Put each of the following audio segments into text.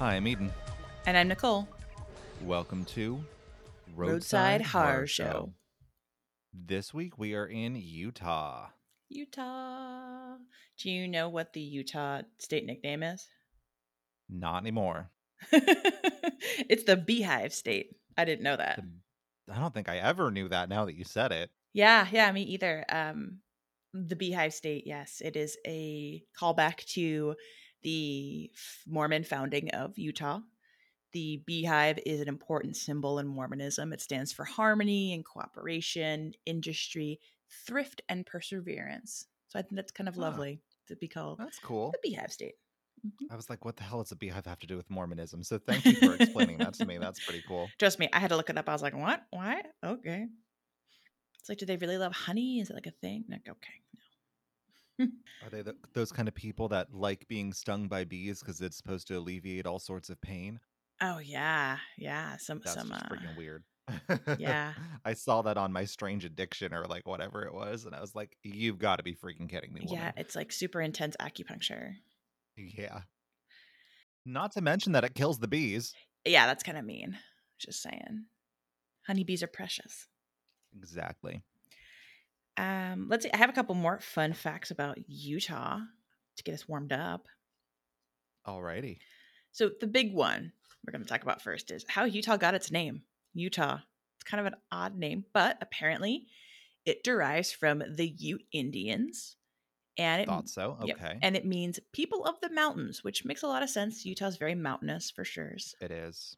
Hi, I'm Eden. And I'm Nicole. Welcome to Roadside Horror Show. This week we are in Utah. Utah. Do you know what the Utah state nickname is? Not anymore. it's the Beehive State. I didn't know that. I don't think I ever knew that now that you said it. Yeah, yeah, me either. Um the Beehive State, yes, it is a callback to the Mormon founding of Utah. The beehive is an important symbol in Mormonism. It stands for harmony and cooperation, industry, thrift, and perseverance. So I think that's kind of lovely to be called That's cool. the Beehive State. Mhm. I was like, what the hell does a beehive have to do with Mormonism? So thank you for explaining that to me. That's pretty cool. Trust me, I had to look it up. I was like, what? Why? Okay. It's like, do they really love honey? Is it like a thing? Like, okay. Are they the, those kind of people that like being stung by bees because it's supposed to alleviate all sorts of pain? Oh yeah, yeah. Some That's some uh, freaking weird. yeah. I saw that on my strange addiction or like whatever it was, and I was like, "You've got to be freaking kidding me, woman!" yeah. It's like super intense acupuncture. Yeah. Not to mention that it kills the bees. Yeah, that's kind of mean. Just saying. Honeybees are precious. Exactly. Um, let's see. I have a couple more fun facts about Utah to get us warmed up. Alrighty. So the big one we're going to talk about first is how Utah got its name. Utah. It's kind of an odd name, but apparently it derives from the Ute Indians. And it Thought so. yep, Okay. and it means people of the mountains, which makes a lot of sense. Utah's very mountainous for sure. it is.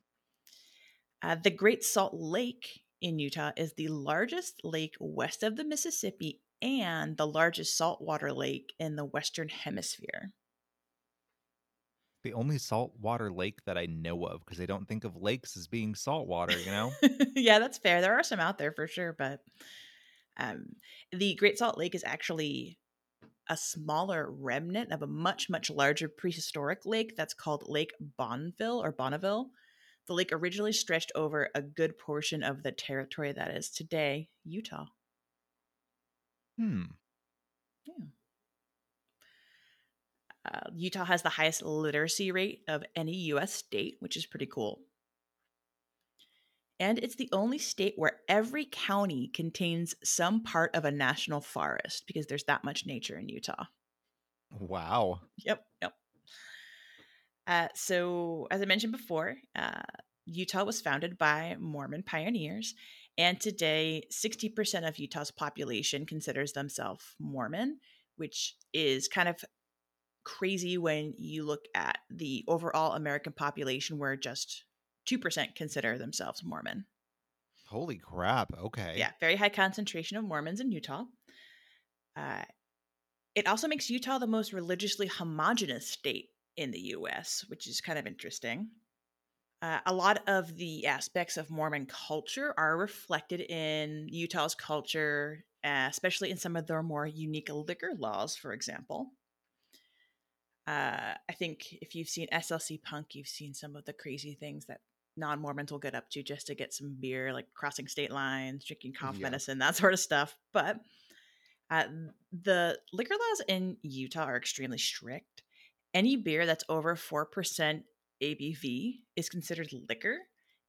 Uh, the Great Salt Lake in Utah is the largest lake west of the Mississippi and the largest saltwater lake in the Western Hemisphere. The only saltwater lake that I know of because I don't think of lakes as being saltwater, you know? yeah, that's fair. There are some out there for sure, but um, the Great Salt Lake is actually a smaller remnant of a much, much larger prehistoric lake that's called Lake Bonneville or Bonneville. The lake originally stretched over a good portion of the territory that is today Utah. hmm. Uh, Utah has the highest literacy rate of any U.S. state, which is pretty cool. And it's the only state where every county contains some part of a national forest because there's that much nature in Utah. Wow. Yep, yep. Uh, so, as I mentioned before, uh, Utah was founded by Mormon pioneers, and today 60% of Utah's population considers themselves Mormon, which is kind of crazy when you look at the overall American population, where just 2% consider themselves Mormon. Holy crap. Okay. Yeah, very high concentration of Mormons in Utah. Uh, it also makes Utah the most religiously homogenous state in the US, which is kind of interesting. Uh, a lot of the aspects of Mormon culture are reflected in Utah's culture, uh, especially in some of their more unique liquor laws, for example. Uh, I think if you've seen SLC Punk, you've seen some of the crazy things that non Mormons will get up to just to get some beer, like crossing state lines, drinking cough Yeah. medicine, that sort of stuff. But uh, the liquor laws in Utah are extremely strict. Any beer that's over 4% ABV is considered liquor,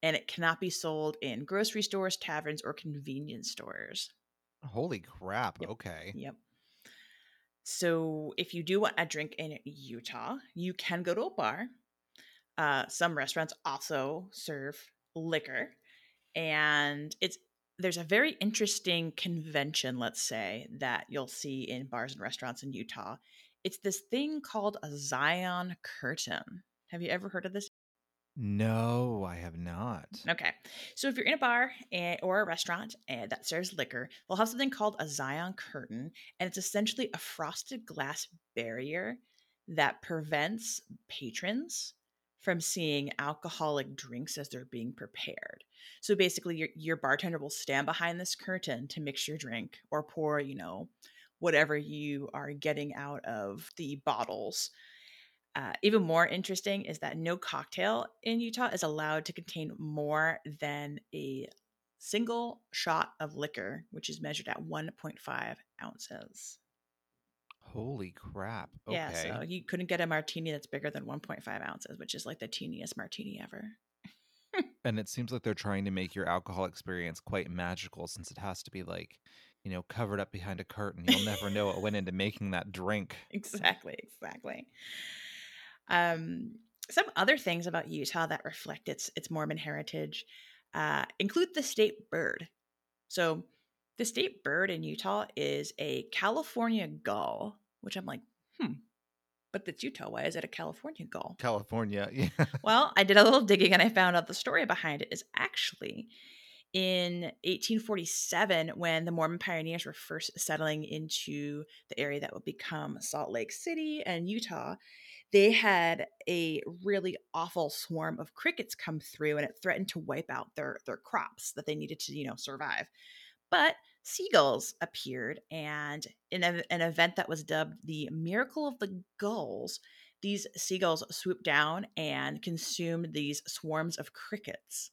and it cannot be sold in grocery stores, taverns, or convenience stores. Holy crap. Yep. Okay. Yep. So if you do want a drink in Utah, you can go to a bar. Uh, some restaurants also serve liquor, and it's there's a very interesting convention, let's say, that you'll see in bars and restaurants in Utah. It's this thing called a Zion curtain. Have you ever heard of this? No, I have not. Okay. So if you're in a bar and, or a restaurant and that serves liquor, they'll have something called a Zion curtain, and it's essentially a frosted glass barrier that prevents patrons from seeing alcoholic drinks as they're being prepared. So basically, your your bartender will stand behind this curtain to mix your drink or pour, you know, whatever you are getting out of the bottles. Uh, even more interesting is that no cocktail in Utah is allowed to contain more than a single shot of liquor, which is measured at 1.5 ounces. Holy crap. Yeah, so you couldn't get a martini that's bigger than 1.5 ounces, which is like the teeniest martini ever. And it seems like they're trying to make your alcohol experience quite magical since it has to be like, you know, covered up behind a curtain. You'll never know what went into making that drink. exactly, exactly. Um, some other things about Utah that reflect its its Mormon heritage uh, include the state bird. So, the state bird in Utah is a California gull, which I'm like, hmm, but that's Utah. Why is it a California gull? California. Yeah. Well, I did a little digging and I found out the story behind it is actually in 1847 when the Mormon pioneers were first settling into the area that would become Salt Lake City and Utah. They had a really awful swarm of crickets come through and it threatened to wipe out their their crops that they needed to, you know, survive. But seagulls appeared and in a, an event that was dubbed the Miracle of the Gulls, these seagulls swooped down and consumed these swarms of crickets.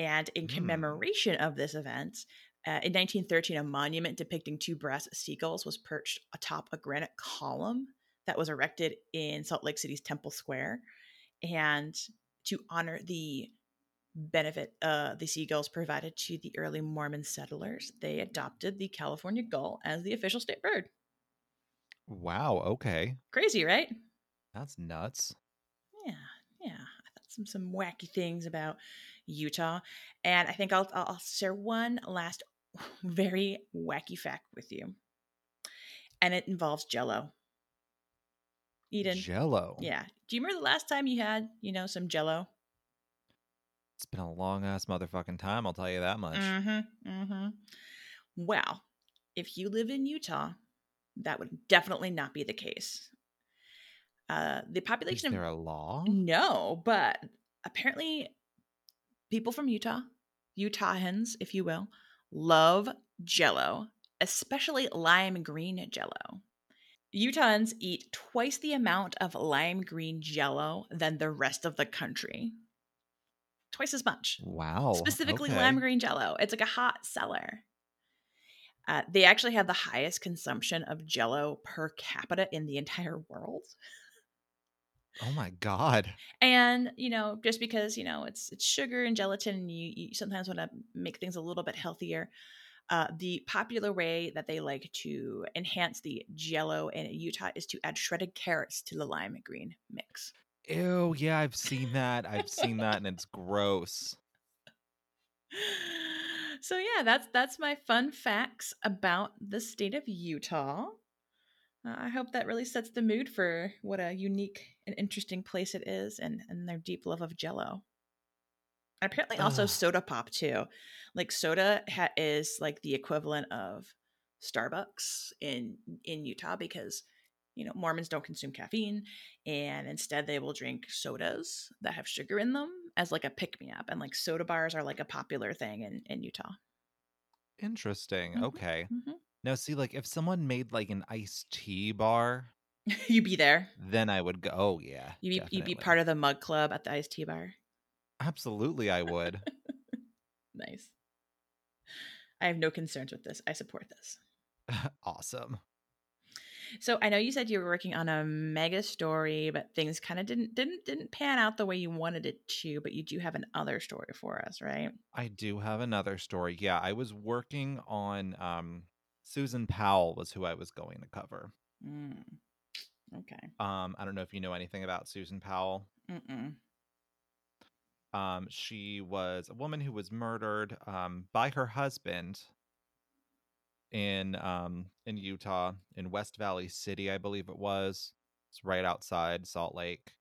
And in Hmm. commemoration of this event, uh, in 1913, a monument depicting two brass seagulls was perched atop a granite column that was erected in Salt Lake City's Temple Square. And to honor the benefit uh, the seagulls provided to the early Mormon settlers, they adopted the California gull as the official state bird. Wow. Okay. Crazy, right? That's nuts. Yeah, yeah. I thought some some wacky things about Utah, and I think I'll I'll share one last very wacky fact with you, and it involves Jello. Eden, Jello. yeah. Do you remember the last time you had you know some Jello? It's been a long ass motherfucking time, I'll tell you that much. Mm-hmm. Mm-hmm. Well, if you live in Utah, that would definitely not be the case. Uh, the Is population of there a law? No, but apparently people from Utah, Utahans, if you will, love jello, especially lime green jello. Utahns eat twice the amount of lime green jello than the rest of the country. Twice as much. Wow. Specifically, okay. lime green jello. It's like a hot seller. Uh, they actually have the highest consumption of jello per capita in the entire world. Oh my god. and you know just because you know it's it's sugar and gelatin and you, you sometimes want to make things a little bit healthier uh, the popular way that they like to enhance the jello in utah is to add shredded carrots to the lime green mix Ew, yeah, I've seen that. I've seen that and it's gross. so yeah that's that's my fun facts about the state of utah uh, i hope that really sets the mood for what a unique and interesting place it is and and their deep love of jello And apparently also Ugh. soda pop too like soda ha- is like the equivalent of starbucks in in utah because you know mormons don't consume caffeine and instead they will drink sodas that have sugar in them as like a pick-me-up and like soda bars are like a popular thing in in utah Interesting. Mhm, Okay. Mhm. Now see like if someone made like an iced tea bar, you'd be there then I would go, "Oh yeah." you be you be part of the mug club at the iced tea bar Absolutely I would. nice i have no concerns with this i support this awesome. So I know you said you were working on a mega story, but things kind of didn't didn't didn't pan out the way you wanted it to. But you do have another story for us, right? I do have another story. Yeah, I was working on um Susan Powell was who I was going to cover. Mm. Okay. Um I don't know if you know anything about Susan Powell. Mm-mm. Um she was a woman who was murdered um by her husband in um in Utah in West Valley City, I believe it was. It's right outside Salt Lake.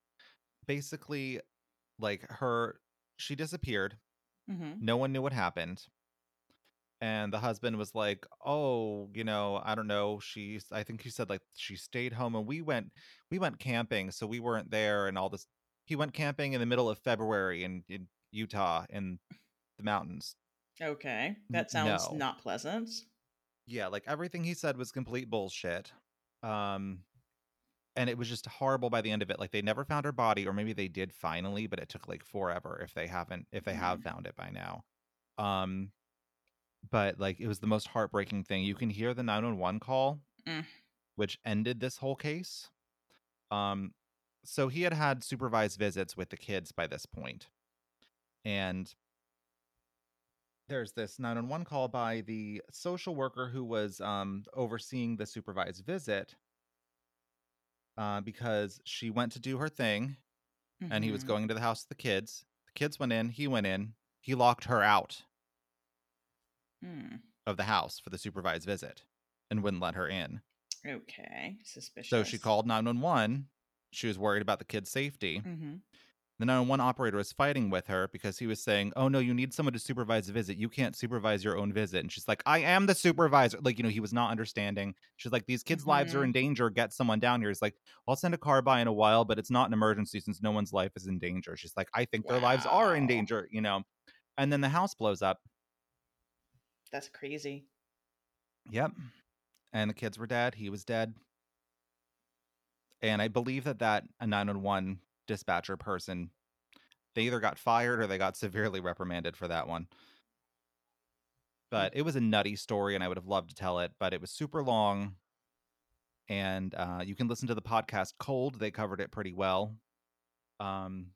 Basically like her she disappeared Mm-hmm. no one knew what happened and the husband was like oh you know i don't know she's i think he said like she stayed home and we went we went camping so we weren't there and all this he went camping in the middle of february in, in utah in the mountains Okay, that sounds no. not pleasant. yeah like everything he said was complete bullshit um and it was just horrible by the end of it like they never found her body or maybe they did finally but it took like forever if they haven't if they have found it by now um but like it was the most heartbreaking thing you can hear the 911 call Mm. which ended this whole case. Um, so he had had supervised visits with the kids by this point, and there's this 911 call by the social worker who was um, overseeing the supervised visit uh, because she went to do her thing and he was Mhm. going to the house of the kids. The kids went in, he went in, he locked her out Hmm. of the house for the supervised visit and wouldn't let her in. Okay. Suspicious. So she called 911. She was worried about the kids' safety. hmm The 911 operator was fighting with her because he was saying, Oh, no, you need someone to supervise the visit. You can't supervise your own visit. And she's like, I am the supervisor. Like, you know, he was not understanding. She's like, These kids' lives are in danger. Get someone down here. He's like, I'll send a car by in a while, but it's not an emergency since no one's life is in danger. She's like, I think their lives are in danger, you know. And then the house blows up. That's crazy. Yep. And the kids were dead. He was dead. And I believe that that a 911 dispatcher person, they either got fired or they got severely reprimanded for that one. But it was a nutty story, and I would have loved to tell it, but it was super long. And uh, you can listen to the podcast Cold. They covered it pretty well. Um,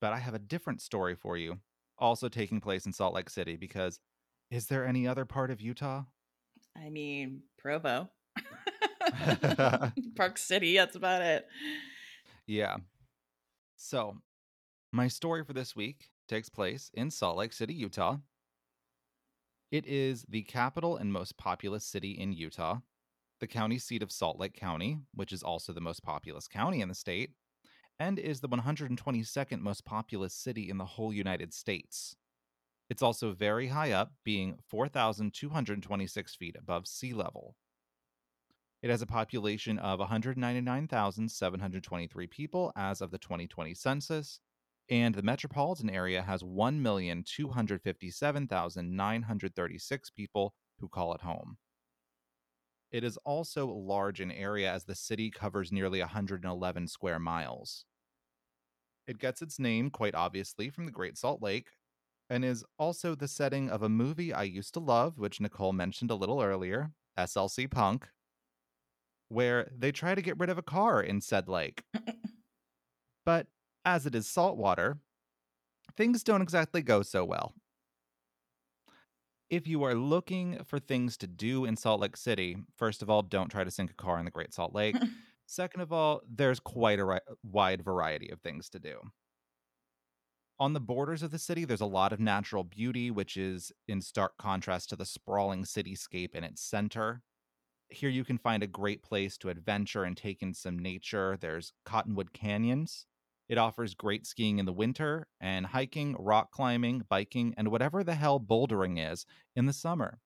but I have a different story for you, also taking place in Salt Lake City, because is there any other part of Utah? I mean, Provo. Park City, that's about it. Yeah. So, my story for this week takes place in Salt Lake City, Utah. It is the capital and most populous city in Utah, the county seat of Salt Lake County, which is also the most populous county in the state, and is the 122nd most populous city in the whole United States. It's also very high up, being 4,226 feet above sea level. It has a population of 199,723 people as of the 2020 census, and the metropolitan area has 1,257,936 people who call it home. It is also large in area as the city covers nearly 111 square miles. It gets its name, quite obviously, from the Great Salt Lake, and is also the setting of a movie I used to love, which Nicole mentioned a little earlier, SLC Punk, where they try to get rid of a car in said lake. but as it is saltwater, things don't exactly go so well. If you are looking for things to do in Salt Lake City, first of all, don't try to sink a car in the Great Salt Lake. Second of all, there's quite a ri- wide variety of things to do. On the borders of the city, there's a lot of natural beauty, which is in stark contrast to the sprawling cityscape in its center. Here, you can find a great place to adventure and take in some nature. There's Cottonwood Canyons. It offers great skiing in the winter and hiking, rock climbing, biking, and whatever the hell bouldering is in the summer.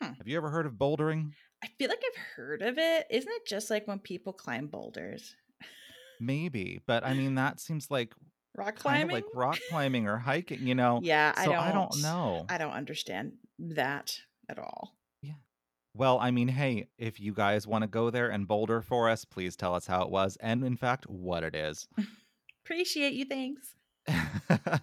Hmm. Have you ever heard of bouldering? I feel like I've heard of it. Isn't it just like when people climb boulders? Maybe, but I mean, that seems like Rock kind of climbing? like rock climbing or hiking, you know? yeah, I don't. I don't know. I don't understand that at all. Well, I mean, hey, if you guys want to go there and boulder for us, please tell us how it was and, in fact, what it is. Appreciate you, thanks.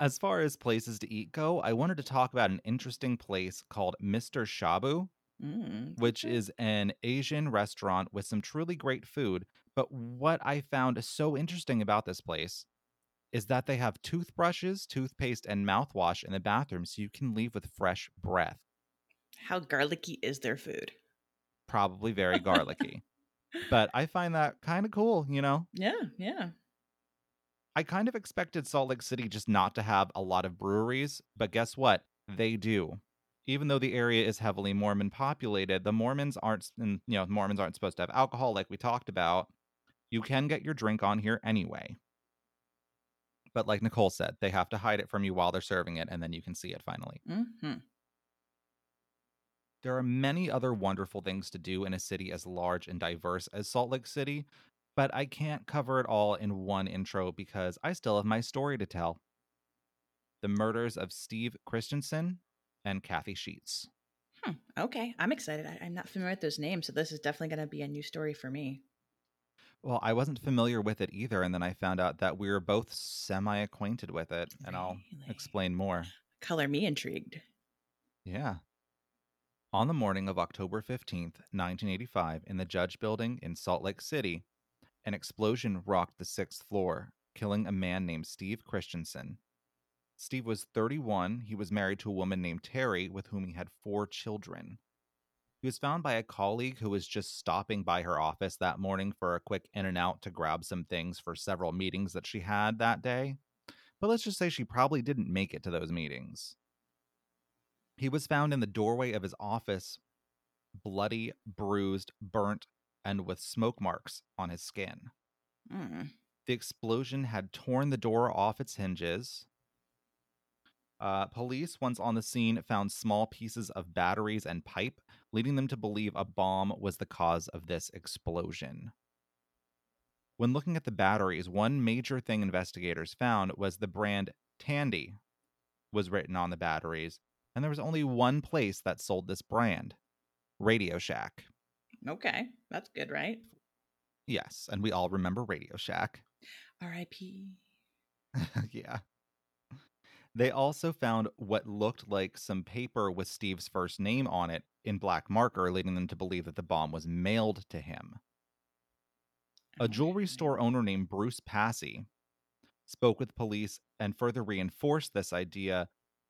as far as places to eat go, I wanted to talk about an interesting place called Mr. Shabu, Mm, which is an Asian restaurant with some truly great food. But what I found so interesting about this place is that they have toothbrushes, toothpaste, and mouthwash in the bathroom so you can leave with fresh breath. How garlicky is their food? Probably very garlicky. but I find that kind of cool, you know? Yeah, yeah. I kind of expected Salt Lake City just not to have a lot of breweries, but guess what? They do. Even though the area is heavily Mormon populated, the Mormons aren't, and you know, Mormons aren't supposed to have alcohol, like we talked about. You can get your drink on here anyway. But like Nicole said, they have to hide it from you while they're serving it, and then you can see it finally. hmm There are many other wonderful things to do in a city as large and diverse as Salt Lake City, but I can't cover it all in one intro because I still have my story to tell. The murders of Steve Christensen and Kathy Sheets. Hmm. Okay, I'm excited. I, I'm not familiar with those names, so this is definitely going to be a new story for me. Well, I wasn't familiar with it either, and then I found out that we were both semi acquainted with it, and I'll explain more. Color me intrigued. Yeah. On the morning of October 15th, 1985, in the Judge Building in Salt Lake City, an explosion rocked the sixth floor, killing a man named Steve Christensen. Steve was 31. He was married to a woman named Terry, with whom he had four children. He was found by a colleague who was just stopping by her office that morning for a quick in and out to grab some things for several meetings that she had that day. But let's just say she probably didn't make it to those meetings. He was found in the doorway of his office, bloody, bruised, burnt, and with smoke marks on his skin. Mm. The explosion had torn the door off its hinges. Uh, police, once on the scene, found small pieces of batteries and pipe, leading them to believe a bomb was the cause of this explosion. When looking at the batteries, one major thing investigators found was the brand Tandy was written on the batteries, and there was only one place that sold this brand Radio Shack. Okay, that's good, right? Yes, and we all remember Radio Shack. R.I.P. yeah. They also found what looked like some paper with Steve's first name on it in black marker, leading them to believe that the bomb was mailed to him. A jewelry store owner named Bruce Passy spoke with police and further reinforced this idea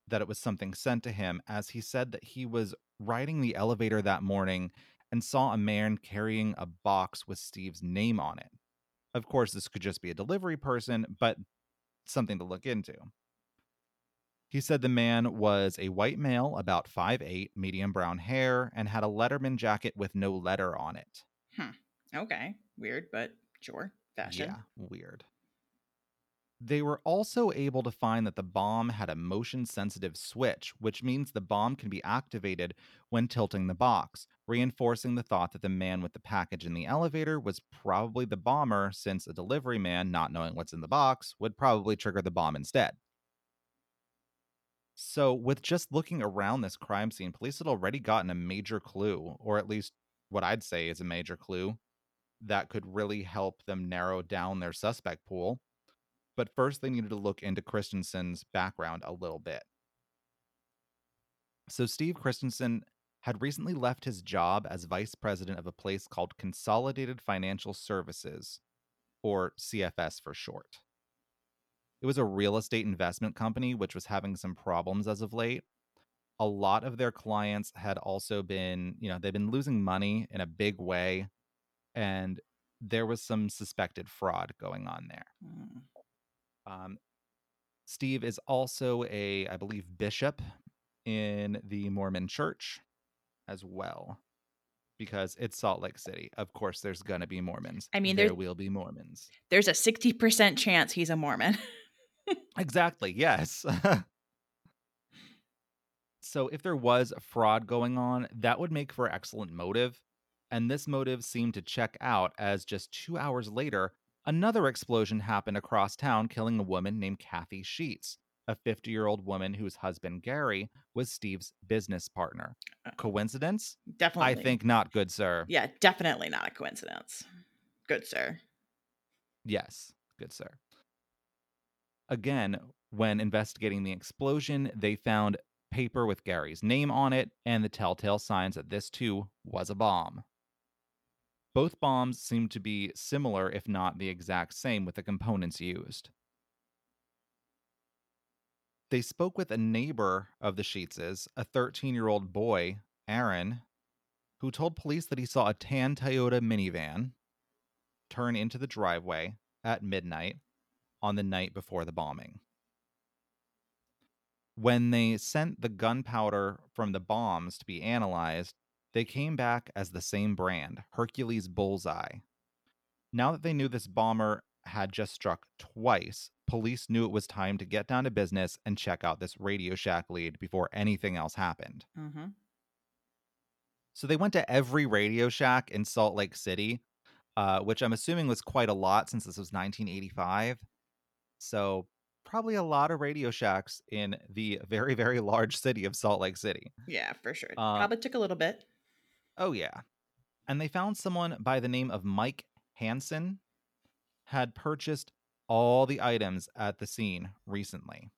that it was something sent to him as he said that he was riding the elevator that morning and saw a man carrying a box with Steve's name on it. Of course, this could just be a delivery person, but something to look into. He said the man was a white male, about 5'8, medium brown hair, and had a Letterman jacket with no letter on it. Hmm. Okay, weird, but sure. Fashion. Yeah, weird. They were also able to find that the bomb had a motion sensitive switch, which means the bomb can be activated when tilting the box, reinforcing the thought that the man with the package in the elevator was probably the bomber, since a delivery man, not knowing what's in the box, would probably trigger the bomb instead. So, with just looking around this crime scene, police had already gotten a major clue, or at least what I'd say is a major clue, that could really help them narrow down their suspect pool. But first, they needed to look into Christensen's background a little bit. So, Steve Christensen had recently left his job as vice president of a place called Consolidated Financial Services, or CFS for short. It was a real estate investment company which was having some problems as of late. A lot of their clients had also been, you know, they've been losing money in a big way, and there was some suspected fraud going on there. Mm. Um, Steve is also a, I believe, bishop in the Mormon church as well, because it's Salt Lake City. Of course, there's going to be Mormons. I mean, there there- will be Mormons. There's a 60% chance he's a Mormon. Exactly. Yes. so if there was fraud going on, that would make for excellent motive. And this motive seemed to check out as just two hours later, another explosion happened across town, killing a woman named Kathy Sheets, a 50 year old woman whose husband Gary was Steve's business partner. Uh, coincidence? definitely. I think not, good sir. Yeah, definitely not a coincidence. Good, sir. Yes, good sir. Again, when investigating the explosion, they found paper with Gary's name on it and the telltale signs that this too was a bomb. Both bombs seem to be similar, if not the exact same, with the components used. They spoke with a neighbor of the Sheetses, a 13 year old boy, Aaron, who told police that he saw a tan Toyota minivan turn into the driveway at midnight on the night before the bombing. When they sent the gunpowder from the bombs to be analyzed, they came back as the same brand, Hercules Bullseye. Now that they knew this bomber had just struck twice, police knew it was time to get down to business and check out this Radio Shack lead before anything else happened. Mm-hmm. So they went to every Radio Shack in Salt Lake City, uh, which I'm assuming was quite a lot since this was 1985. So probably a lot of Radio Shacks in the very, very large city of Salt Lake City. Yeah, for sure. Uh, Probably took a little bit. Oh, yeah. And they found someone by the name of Mike Hansen had purchased all the items at the scene recently.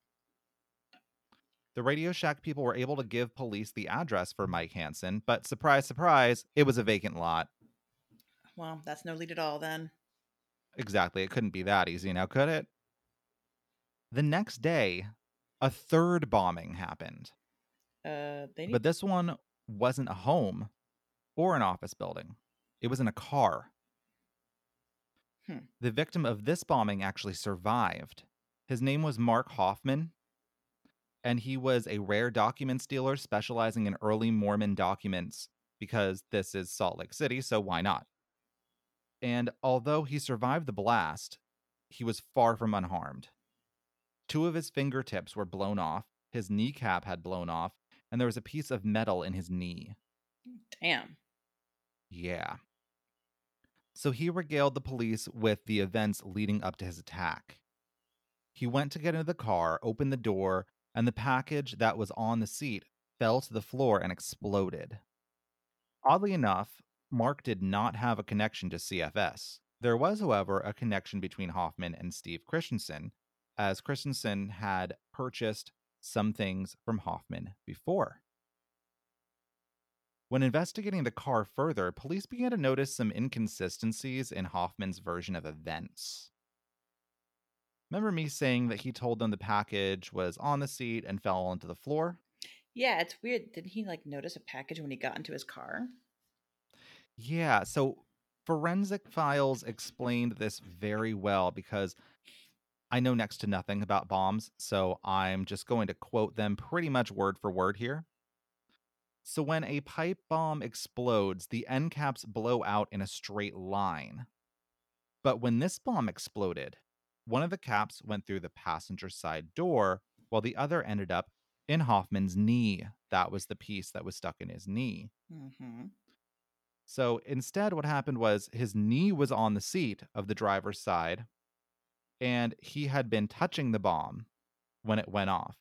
The Radio Shack people were able to give police the address for Mike Hansen, but surprise, surprise, it was a vacant lot. Well, that's no lead at all then. Exactly. It couldn't be that easy now, could it? The next day, a third bombing happened. Uh, they need But this one wasn't a home or an office building, it was in a car. Hmm. The victim of this bombing actually survived. His name was Mark Hofmann, and he was a rare document dealer specializing in early Mormon documents because this is Salt Lake City, so why not? And although he survived the blast, he was far from unharmed. Two of his fingertips were blown off, his kneecap had blown off, and there was a piece of metal in his knee. damn. Yeah. So he regaled the police with the events leading up to his attack. He went to get into the car, opened the door, and the package that was on the seat fell to the floor and exploded. Oddly enough, Mark did not have a connection to CFS. There was, however, a connection between Hofmann and Steve Christensen, as Christensen had purchased some things from Hofmann before. When investigating the car further, police began to notice some inconsistencies in Hofmann's version of events. Remember me saying that he told them the package was on the seat and fell onto the floor? Yeah, it's weird. Didn't he like notice a package when he got into his car? Yeah, so forensic files explained this very well because I know next to nothing about bombs, so I'm just going to quote them pretty much word for word here. So, when a pipe bomb explodes, the end caps blow out in a straight line. But when this bomb exploded, one of the caps went through the passenger side door, while the other ended up in Hofmann's knee. That was the piece that was stuck in his knee. Mm-hmm. So instead, what happened was his knee was on the seat of the driver's side, and he had been touching the bomb when it went off,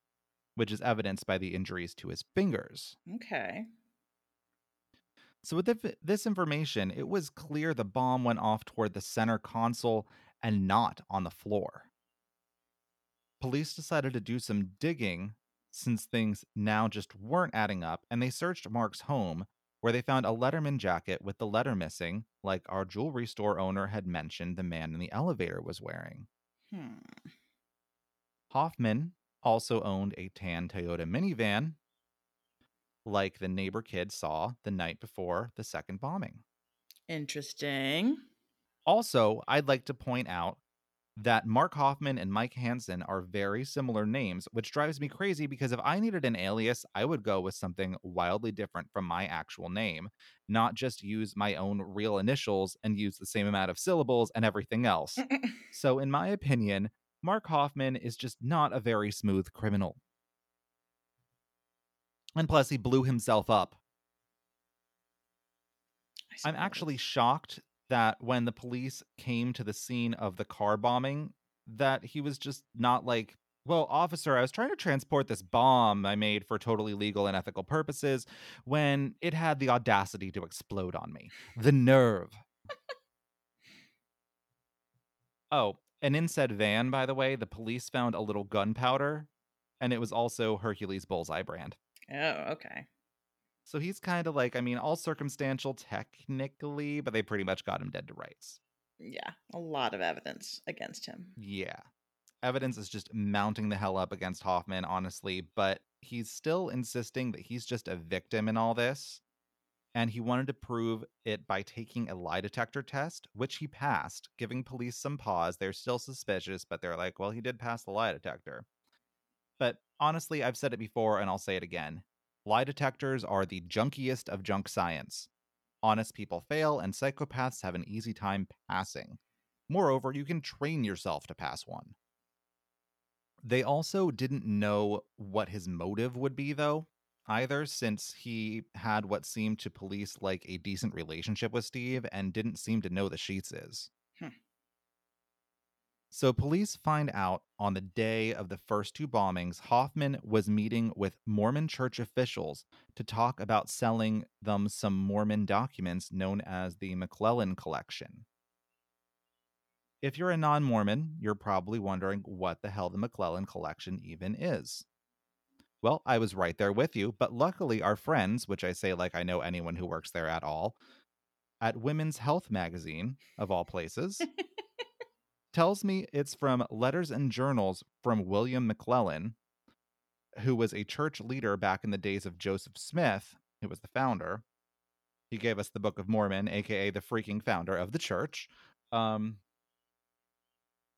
which is evidenced by the injuries to his fingers. Okay. So, with this information, it was clear the bomb went off toward the center console and not on the floor. Police decided to do some digging since things now just weren't adding up, and they searched Mark's home, where they found a Letterman jacket with the letter missing, like our jewelry store owner had mentioned the man in the elevator was wearing. Hmm. Hofmann also owned a tan Toyota minivan, like the neighbor kid saw the night before the second bombing. Interesting. Also, I'd like to point out that Mark Hofmann and Mike Hansen are very similar names, which drives me crazy because if I needed an alias, I would go with something wildly different from my actual name, not just use my own real initials and use the same amount of syllables and everything else. so, in my opinion, Mark Hofmann is just not a very smooth criminal. And plus, he blew himself up I'm actually shocked that when the police came to the scene of the car bombing, that he was just not like, well, officer, I was trying to transport this bomb I made for totally legal and ethical purposes when it had the audacity to explode on me. The nerve. oh, and in said van, by the way, the police found a little gunpowder, and it was also Hercules Bullseye brand. Oh, okay. So he's kind of like, I mean, all circumstantial technically, but they pretty much got him dead to rights. Yeah, a lot of evidence against him. Yeah. Evidence is just mounting the hell up against Hofmann, honestly, but he's still insisting that he's just a victim in all this. And he wanted to prove it by taking a lie detector test, which he passed, giving police some pause. They're still suspicious, but they're like, well, he did pass the lie detector. But honestly, I've said it before and I'll say it again. Lie detectors are the junkiest of junk science. Honest people fail, and psychopaths have an easy time passing. Moreover, you can train yourself to pass one. They also didn't know what his motive would be, though, either, since he had what seemed to police like a decent relationship with Steve and didn't seem to know the Sheets is. Hmm. So, police find out on the day of the first two bombings, Hofmann was meeting with Mormon church officials to talk about selling them some Mormon documents known as the McLellin Collection. If you're a non Mormon, you're probably wondering what the hell the McLellin Collection even is. Well, I was right there with you, but luckily our friends, which I say like I know anyone who works there at all, at Women's Health magazine, of all places, tells me it's from letters and journals from William McLellin, who was a church leader back in the days of Joseph Smith, who was the founder. He gave us the Book of Mormon, aka the freaking founder of the church. Um,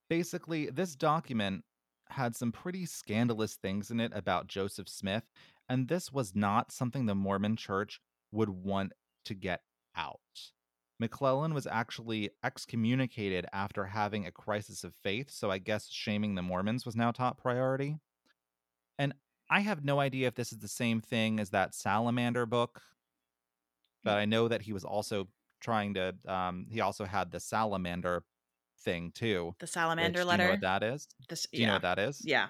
basically, this document had some pretty scandalous things in it about Joseph Smith, and this was not something the Mormon church would want to get out. McLellin was actually excommunicated after having a crisis of faith, so I guess shaming the Mormons was now top priority. And I have no idea if this is the same thing as that Salamander book, but I know that he was also trying to. Um, he also had the Salamander thing too. The salamander which, letter. Do you know what that is? This, Do you know what that is? Yeah.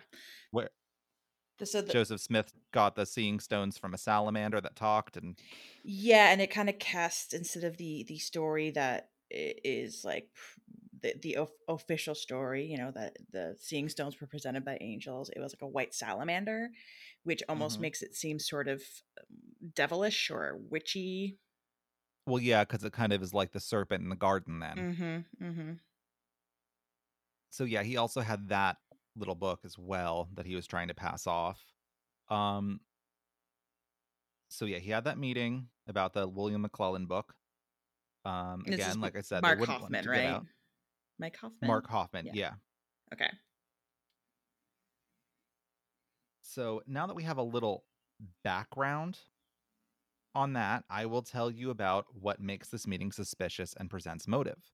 Where so the, Joseph Smith got the seeing stones from a salamander that talked, and yeah, and it kind of casts instead of the the story that is like the the of- official story, you know, that the seeing stones were presented by angels. It was like a white salamander, which almost Mhm. makes it seem sort of um, devilish or witchy. well, yeah, because it kind of is like the serpent in the garden then. Mm-hmm. Mm-hmm. So yeah, he also had that little book as well that he was trying to pass off. Um so yeah, he had that meeting about the William McLellin book. Um This again, like I said, Mark Hofmann, right? Mike Hofmann. Mark Hofmann, Yeah. yeah. Okay. So now that we have a little background on that, I will tell you about what makes this meeting suspicious and presents motive.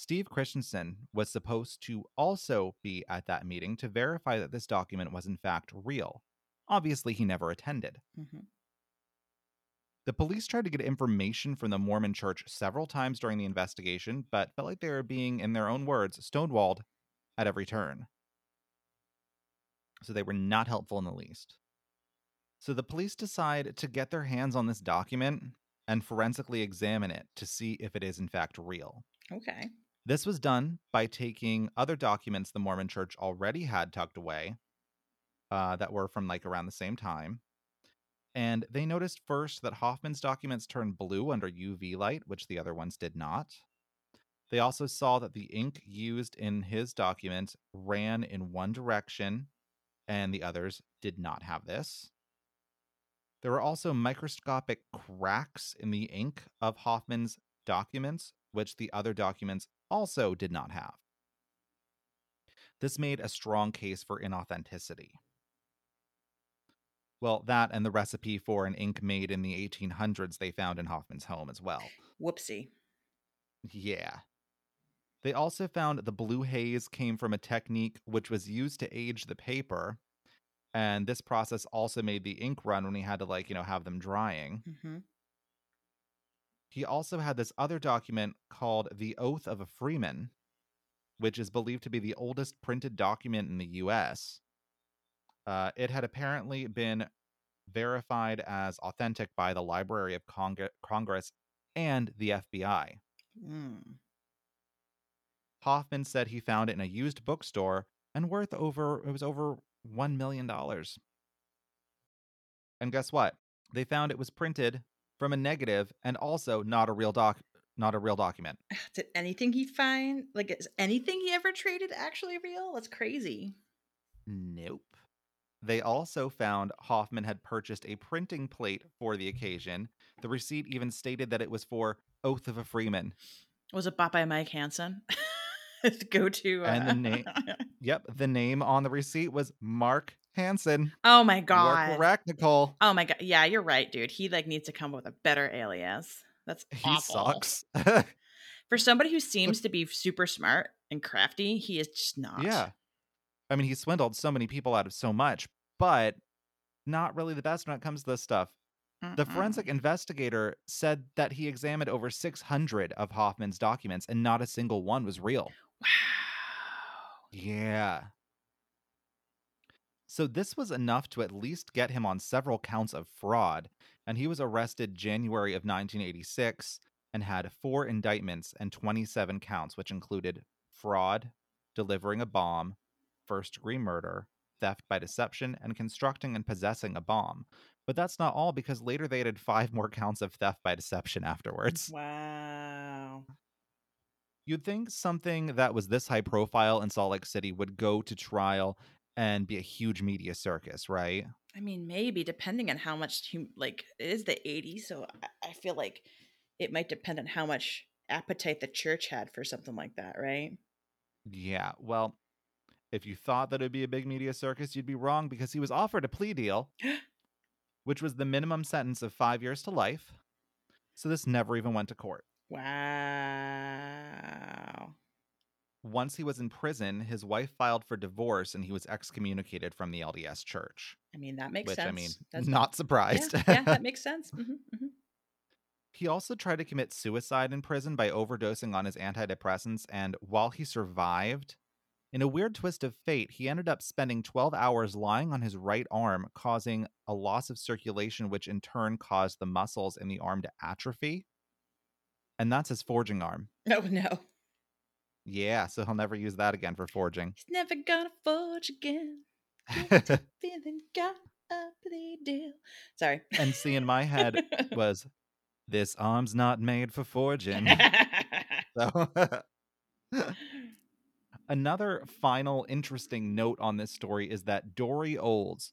Steve Christensen was supposed to also be at that meeting to verify that this document was in fact real. Obviously, he never attended. Mm-hmm. The police tried to get information from the Mormon church several times during the investigation, but felt like they were being, in their own words, stonewalled at every turn. So they were not helpful in the least. So the police decide to get their hands on this document and forensically examine it to see if it is in fact real. Okay. This was done by taking other documents the Mormon church already had tucked away uh, that were from like around the same time. And they noticed first that Hofmann's documents turned blue under UV light, which the other ones did not. They also saw that the ink used in his document ran in one direction, and the others did not have this. There were also microscopic cracks in the ink of Hofmann's documents, which the other documents also did not have. This made a strong case for inauthenticity. Well, that and the recipe for an ink made in the 1800s they found in Hofmann's home as well. Whoopsie. Yeah. They also found the blue haze came from a technique which was used to age the paper. And this process also made the ink run when he had to, like, you know, have them drying. Mm-hmm. He also had this other document called the Oath of a Freeman, which is believed to be the oldest printed document in the US. Uh, it had apparently been verified as authentic by the Library of Cong- Congress and the FBI. Mm. Hofmann said he found it in a used bookstore and worth over it was over 1 million dollars. And guess what? They found it was printed from a negative and also not a real doc not a real document. Did anything he find like is anything he ever traded actually real? That's crazy. Nope. They also found Hofmann had purchased a printing plate for the occasion. The receipt even stated that it was for Oath of a Freeman. Was it bought by Mike Hansen? Go to uh... And the name Yep, the name on the receipt was Mark Hansen. Oh my god. correct, Nicole. Oh my god. Yeah, you're right, dude. He like needs to come up with a better alias. That's He awful. sucks. For somebody who seems to be super smart and crafty, he is just not. Yeah. I mean, he swindled so many people out of so much, but not really the best when it comes to this stuff. The Mm-mm. forensic investigator said that he examined over 600 of Hofmann's documents and not a single one was real. Wow. Yeah. So this was enough to at least get him on several counts of fraud, and he was arrested January of 1986 and had four indictments and 27 counts, which included fraud, delivering a bomb, first degree murder, theft by deception, and constructing and possessing a bomb. But that's not all because later they added five more counts of theft by deception mm, afterwards. Wow. You'd think something that was this high profile in Salt Lake City would go to trial and be a huge media circus, right? I mean, maybe depending on how much hum- like it is the 80s, so I, I feel like it might depend on how much appetite the church had for something like that, right? Yeah, well, if you thought that it'd be a big media circus, you'd be wrong because he was offered a plea deal, which was the minimum sentence of five years to life. So this never even went to court. Wow. Once he was in prison, his wife filed for divorce and he was excommunicated from the LDS church. I mean, that makes which, sense. I mean, That's not yeah, surprised. yeah, that makes sense. hmm hmm He also tried to commit suicide in prison by overdosing on his antidepressants, and while he survived, in a weird twist of fate, he ended up spending 12 hours lying on his right arm, causing a loss of circulation, which in turn caused the muscles in the arm to atrophy. And that's his forging arm. Oh no. Yeah, so he'll never use that again for forging. He's never gonna forge again. Feeling got a plea deal. Sorry. and see, in my head was, this arm's not made for forging. So. Another final interesting note on this story is that Dory Olds,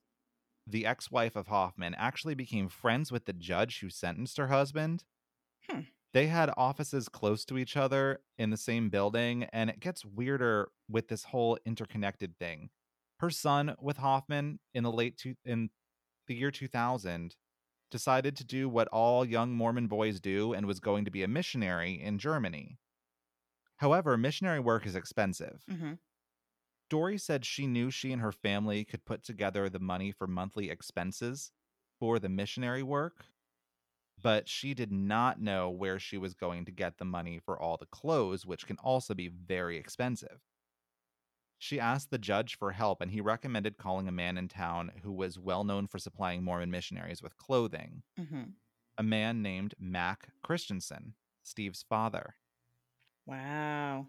the ex wife of Hofmann, actually became friends with the judge who sentenced her husband. Hmm. They had offices close to each other in the same building, and it gets weirder with this whole interconnected thing. Her son with Hofmann in the late two, in the year 2000 decided to do what all young Mormon boys do and was going to be a missionary in Germany. However, missionary work is expensive. hmm Dory said she knew she and her family could put together the money for monthly expenses for the missionary work, but she did not know where she was going to get the money for all the clothes, which can also be very expensive. She asked the judge for help, and he recommended calling a man in town who was well known for supplying Mormon missionaries with clothing, hmm a man named Mac Christensen, Steve's father. Wow.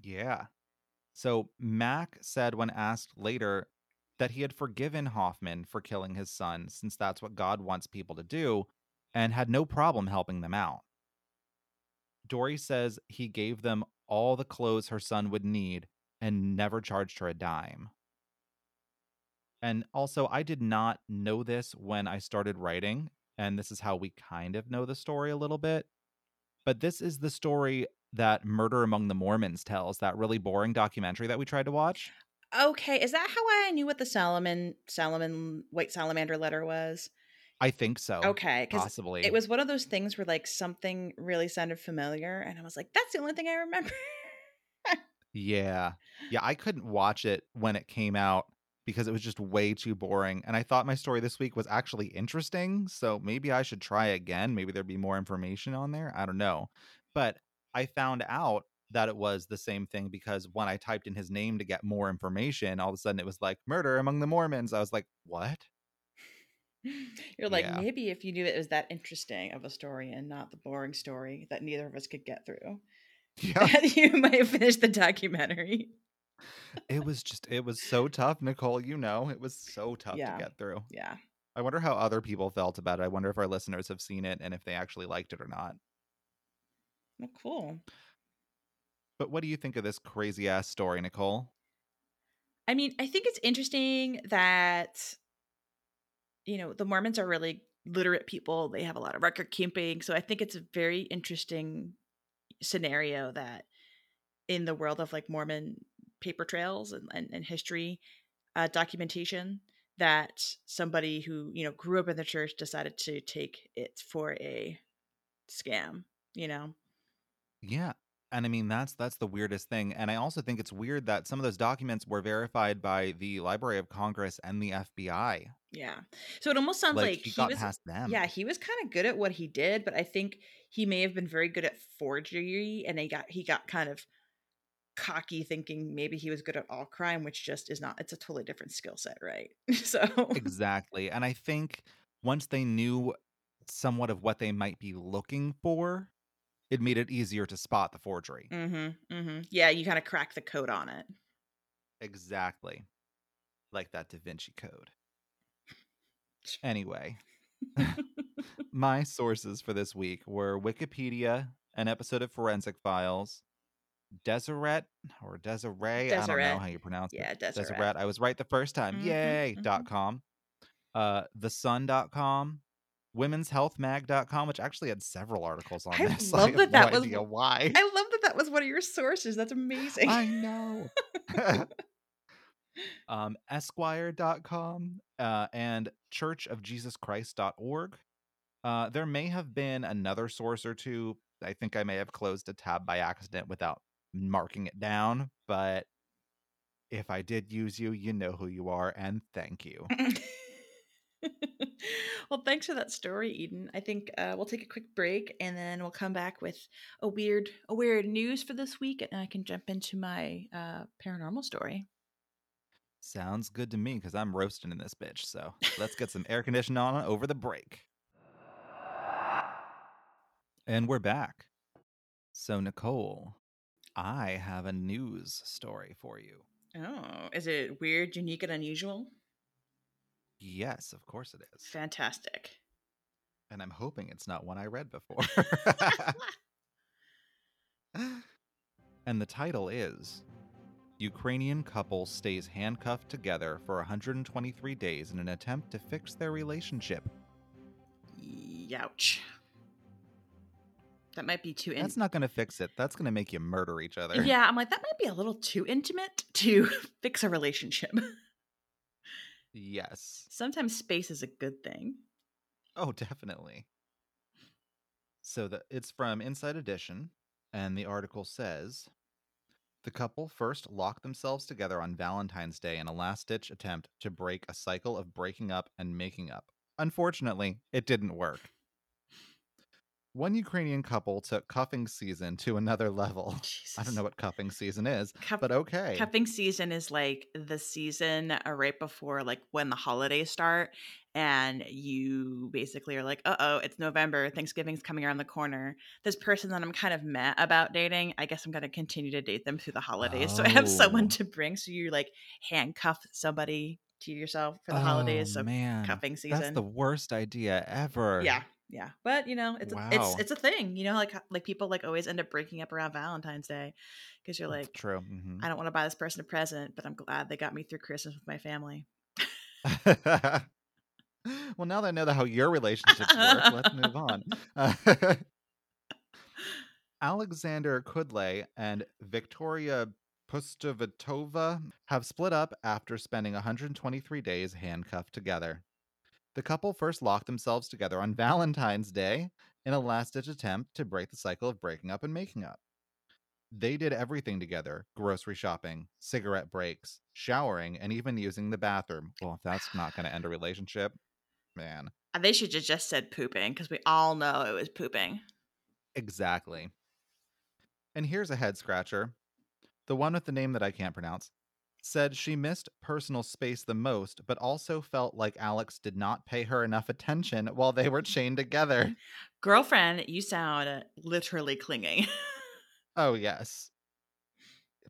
Yeah. So Mac said when asked later that he had forgiven Hofmann for killing his son, since that's what God wants people to do, and had no problem helping them out. Dory says he gave them all the clothes her son would need and never charged her a dime. And also, I did not know this when I started writing, and this is how we kind of know the story a little bit. But this is the story that Murder Among the Mormons tells, that really boring documentary that we tried to watch. Okay, is that how I knew what the Solomon Solomon White Salamander letter was? I think so. Okay, Possibly. it was one of those things where like something really sounded familiar, and I was like, "That's the only thing I remember." Yeah. Yeah, I couldn't watch it when it came out because it was just way too boring. And I thought my story this week was actually interesting. So maybe I should try again. Maybe there'd be more information on there. I don't know. But I found out that it was the same thing because when I typed in his name to get more information, all of a sudden it was like murder among the Mormons. I was like, what? You're like, Yeah. maybe if you knew it was that interesting of a story and not the boring story that neither of us could get through, Yeah. you might have finished the documentary. it was just, it was so tough, Nicole. You know, it was so tough Yeah. to get through. Yeah. I wonder how other people felt about it. I wonder if our listeners have seen it and if they actually liked it or not. Well, cool. But what do you think of this crazy ass story, Nicole? I mean, I think it's interesting that you know the Mormons are really literate people. They have a lot of record keeping, so I think it's a very interesting scenario that in the world of like Mormon paper trails and, and, and history uh, documentation that somebody who you know grew up in the church decided to take it for a scam. You know, Yeah. And I mean that's that's the weirdest thing. And I also think it's weird that some of those documents were verified by the Library of Congress and the FBI. yeah. So it almost sounds Like, like, he he got was past them. Yeah, he was kind of good at what he did, but I think he may have been very good at forgery, and he got he got kind of cocky, thinking maybe he was good at all crime, which just is not. It's a totally different skill set, right? so Exactly. And I think once they knew somewhat of what they might be looking for, it made it easier to spot the forgery. Mm-hmm, mm-hmm. yeah, you kind of crack the code on it. Exactly. like that Da Vinci Code. Anyway, my sources for this week were Wikipedia, an episode of Forensic Files, Deseret or Desiree, I don't know how you pronounce Yeah, it. Yeah, Deseret. Deseret. I was right the first time. Mhm, Yay. mhm. Dot com. Uh thesun.com, womenshealthmag.com, which actually had several articles on I this. love I have that no that was idea why. I love that that was one of your sources. That's amazing. I know. um, Esquire.com uh, and churchofjesuschrist.org. Uh, there may have been another source or two. I think I may have closed a tab by accident without marking it down, but if I did use you, you know who you are, and thank you. well, thanks for that story, Eden. I think uh, we'll take a quick break and then we'll come back with a weird, a weird news for this week, and I can jump into my uh, paranormal story. Sounds good to me because I'm roasting in this bitch. So let's get some air conditioning on over the break. And we're back. So, Nicole, I have a news story for you. Oh, is it weird, unique, and unusual? Yes, of course it is. Fantastic. And I'm hoping it's not one I read before. and the title is Ukrainian couple stays handcuffed together for 123 days in an attempt to fix their relationship. Youch. That might be too. In- That's not going to fix it. That's going to make you murder each other. yeah, I'm like that might be a little too intimate to fix a relationship. Yes. Sometimes space is a good thing. Oh, definitely. So the it's from Inside Edition, and the article says the couple first locked themselves together on Valentine's Day in a last-ditch attempt to break a cycle of breaking up and making up. Unfortunately, it didn't work. One Ukrainian couple took cuffing season to another level. Jesus. I don't know what cuffing season is, Cuff- but okay. Cuffing season is like the season uh, right before like when the holidays start, and you basically are like, "Uh oh, it's November. Thanksgiving's coming around the corner." This person that I'm kind of mad about dating, I guess I'm going to continue to date them through the holidays. So I have someone Oh. to bring. So you like handcuff somebody to yourself for the oh, holidays. So man. cuffing season. That's the worst idea ever. yeah, yeah. But you know, it's a, it's it's a thing. You know, like like people like always end up breaking up around Valentine's Day because you're That's like, true. mhm. I don't want to buy this person a present, but I'm glad they got me through Christmas with my family. well, now that I know how your relationships work, let's move on. Uh, Alexander Kudlay and Victoria Pustovitova have split up after spending 123 days handcuffed together. The couple first locked themselves together on Valentine's Day in a last ditch attempt to break the cycle of breaking up and making up. They did everything together grocery shopping, cigarette breaks, showering, and even using the bathroom. Well, if that's not going to end a relationship, man. They should have just said pooping because we all know it was pooping. Exactly. And here's a head scratcher. The one with the name that I can't pronounce said she missed personal space the most, but also felt like Alex did not pay her enough attention while they were chained together. Girlfriend, you sound literally clinging. Oh, yes.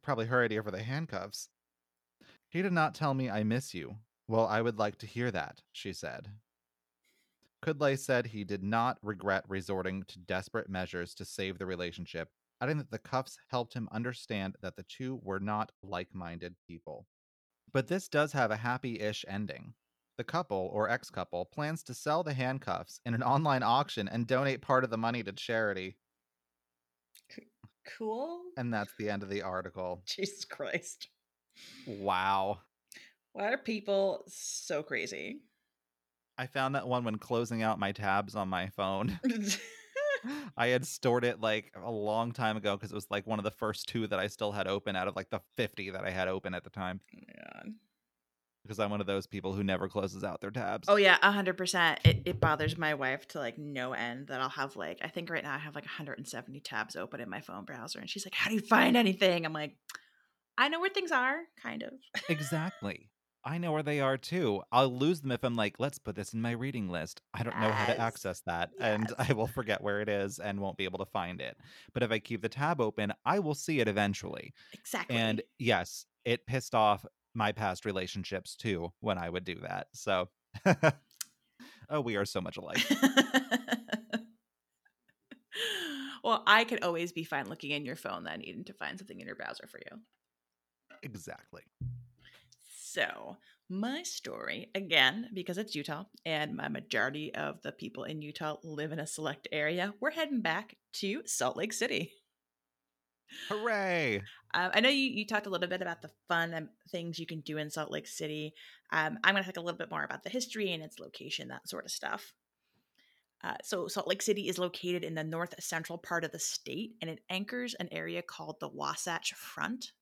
Probably her idea for the handcuffs. He did not tell me I miss you. Well, I would like to hear that, she said. Kudlay said he did not regret resorting to desperate measures to save the relationship, adding that the cuffs helped him understand that the two were not like minded people. But this does have a happy ish ending. The couple, or ex couple, plans to sell the handcuffs in an online auction and donate part of the money to charity. cool. And that's the end of the article. Jesus Christ. Wow. Why are people so crazy? I found that one when closing out my tabs on my phone. I had stored it like a long time ago because it was like one of the first two that I still had open out of like the 50 that I had open at the time. Oh god. Because I'm one of those people who never closes out their tabs. Oh yeah, hundred percent. It it bothers my wife to like no end that I'll have like I think right now I have like 170 tabs open in my phone browser, and she's like, "How do you find anything?" I'm like, "I know where things are, kind of." Exactly. I know where they are too. I'll lose them if I'm like, let's put this in my reading list. I don't know how to Yes. access that, and Yes. I will forget where it is and won't be able to find it. But if I keep the tab open, I will see it eventually. exactly. And yes, it pissed off my past relationships too when I would do that. So, oh, we are so much alike. well, I could always be fine looking in your phone than needing to find something in your browser for you. Exactly. So, my story, again, because it's Utah and my majority of the people in Utah live in a select area, we're heading back to Salt Lake City. Hooray! Uh, I know you, you talked a little bit about the fun and things you can do in Salt Lake City. Um, I'm going to talk a little bit more about the history and its location, that sort of stuff. Uh, so, Salt Lake City is located in the north central part of the state, and it anchors an area called the Wasatch Front.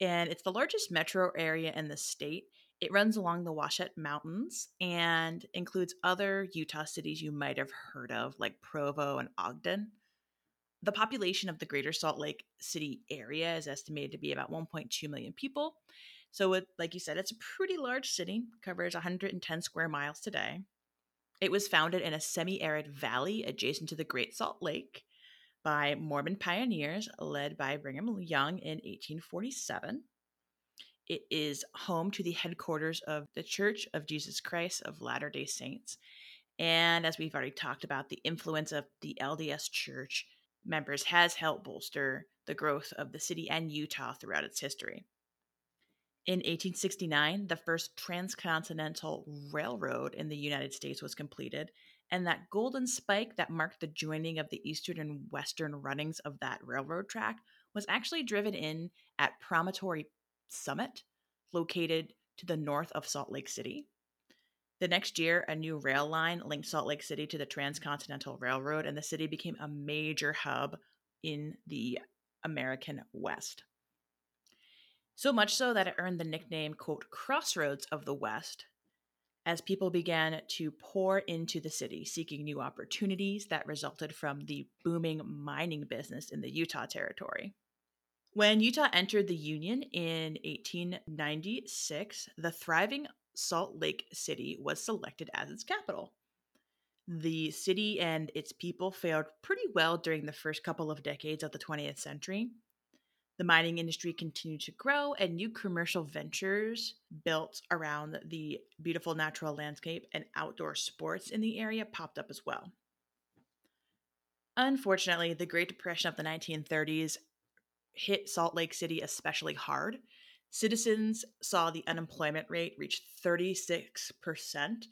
And it's the largest metro area in the state. It runs along the Wasatch Mountains and includes other Utah cities you might have heard of, like Provo and Ogden. The population of the greater Salt Lake City area is estimated to be about 1.2 million people. So, it, like you said, it's a pretty large city, covers 110 square miles today. It was founded in a semi arid valley adjacent to the Great Salt Lake by Mormon pioneers led by Brigham Young in 1847. It is home to the headquarters of the Church of Jesus Christ of Latter day Saints. And as we've already talked about, the influence of the LDS Church members has helped bolster the growth of the city and Utah throughout its history. In 1869, the first transcontinental railroad in the United States was completed, and that golden spike that marked the joining of the eastern and western runnings of that railroad track was actually driven in at Promontory Summit, located to the north of Salt Lake City. The next year, a new rail line linked Salt Lake City to the Transcontinental Railroad, and the city became a major hub in the American West. So much so that it earned the nickname, quote, Crossroads of the West, as people began to pour into the city, seeking new opportunities that resulted from the booming mining business in the Utah Territory. When Utah entered the Union in 1896, the thriving Salt Lake City was selected as its capital. The city and its people fared pretty well during the first couple of decades of the 20th century. The mining industry continued to grow, and new commercial ventures built around the beautiful natural landscape and outdoor sports in the area popped up as well. Unfortunately, the Great Depression of the 1930s hit Salt Lake City especially hard, Citizens saw the unemployment rate reach 36%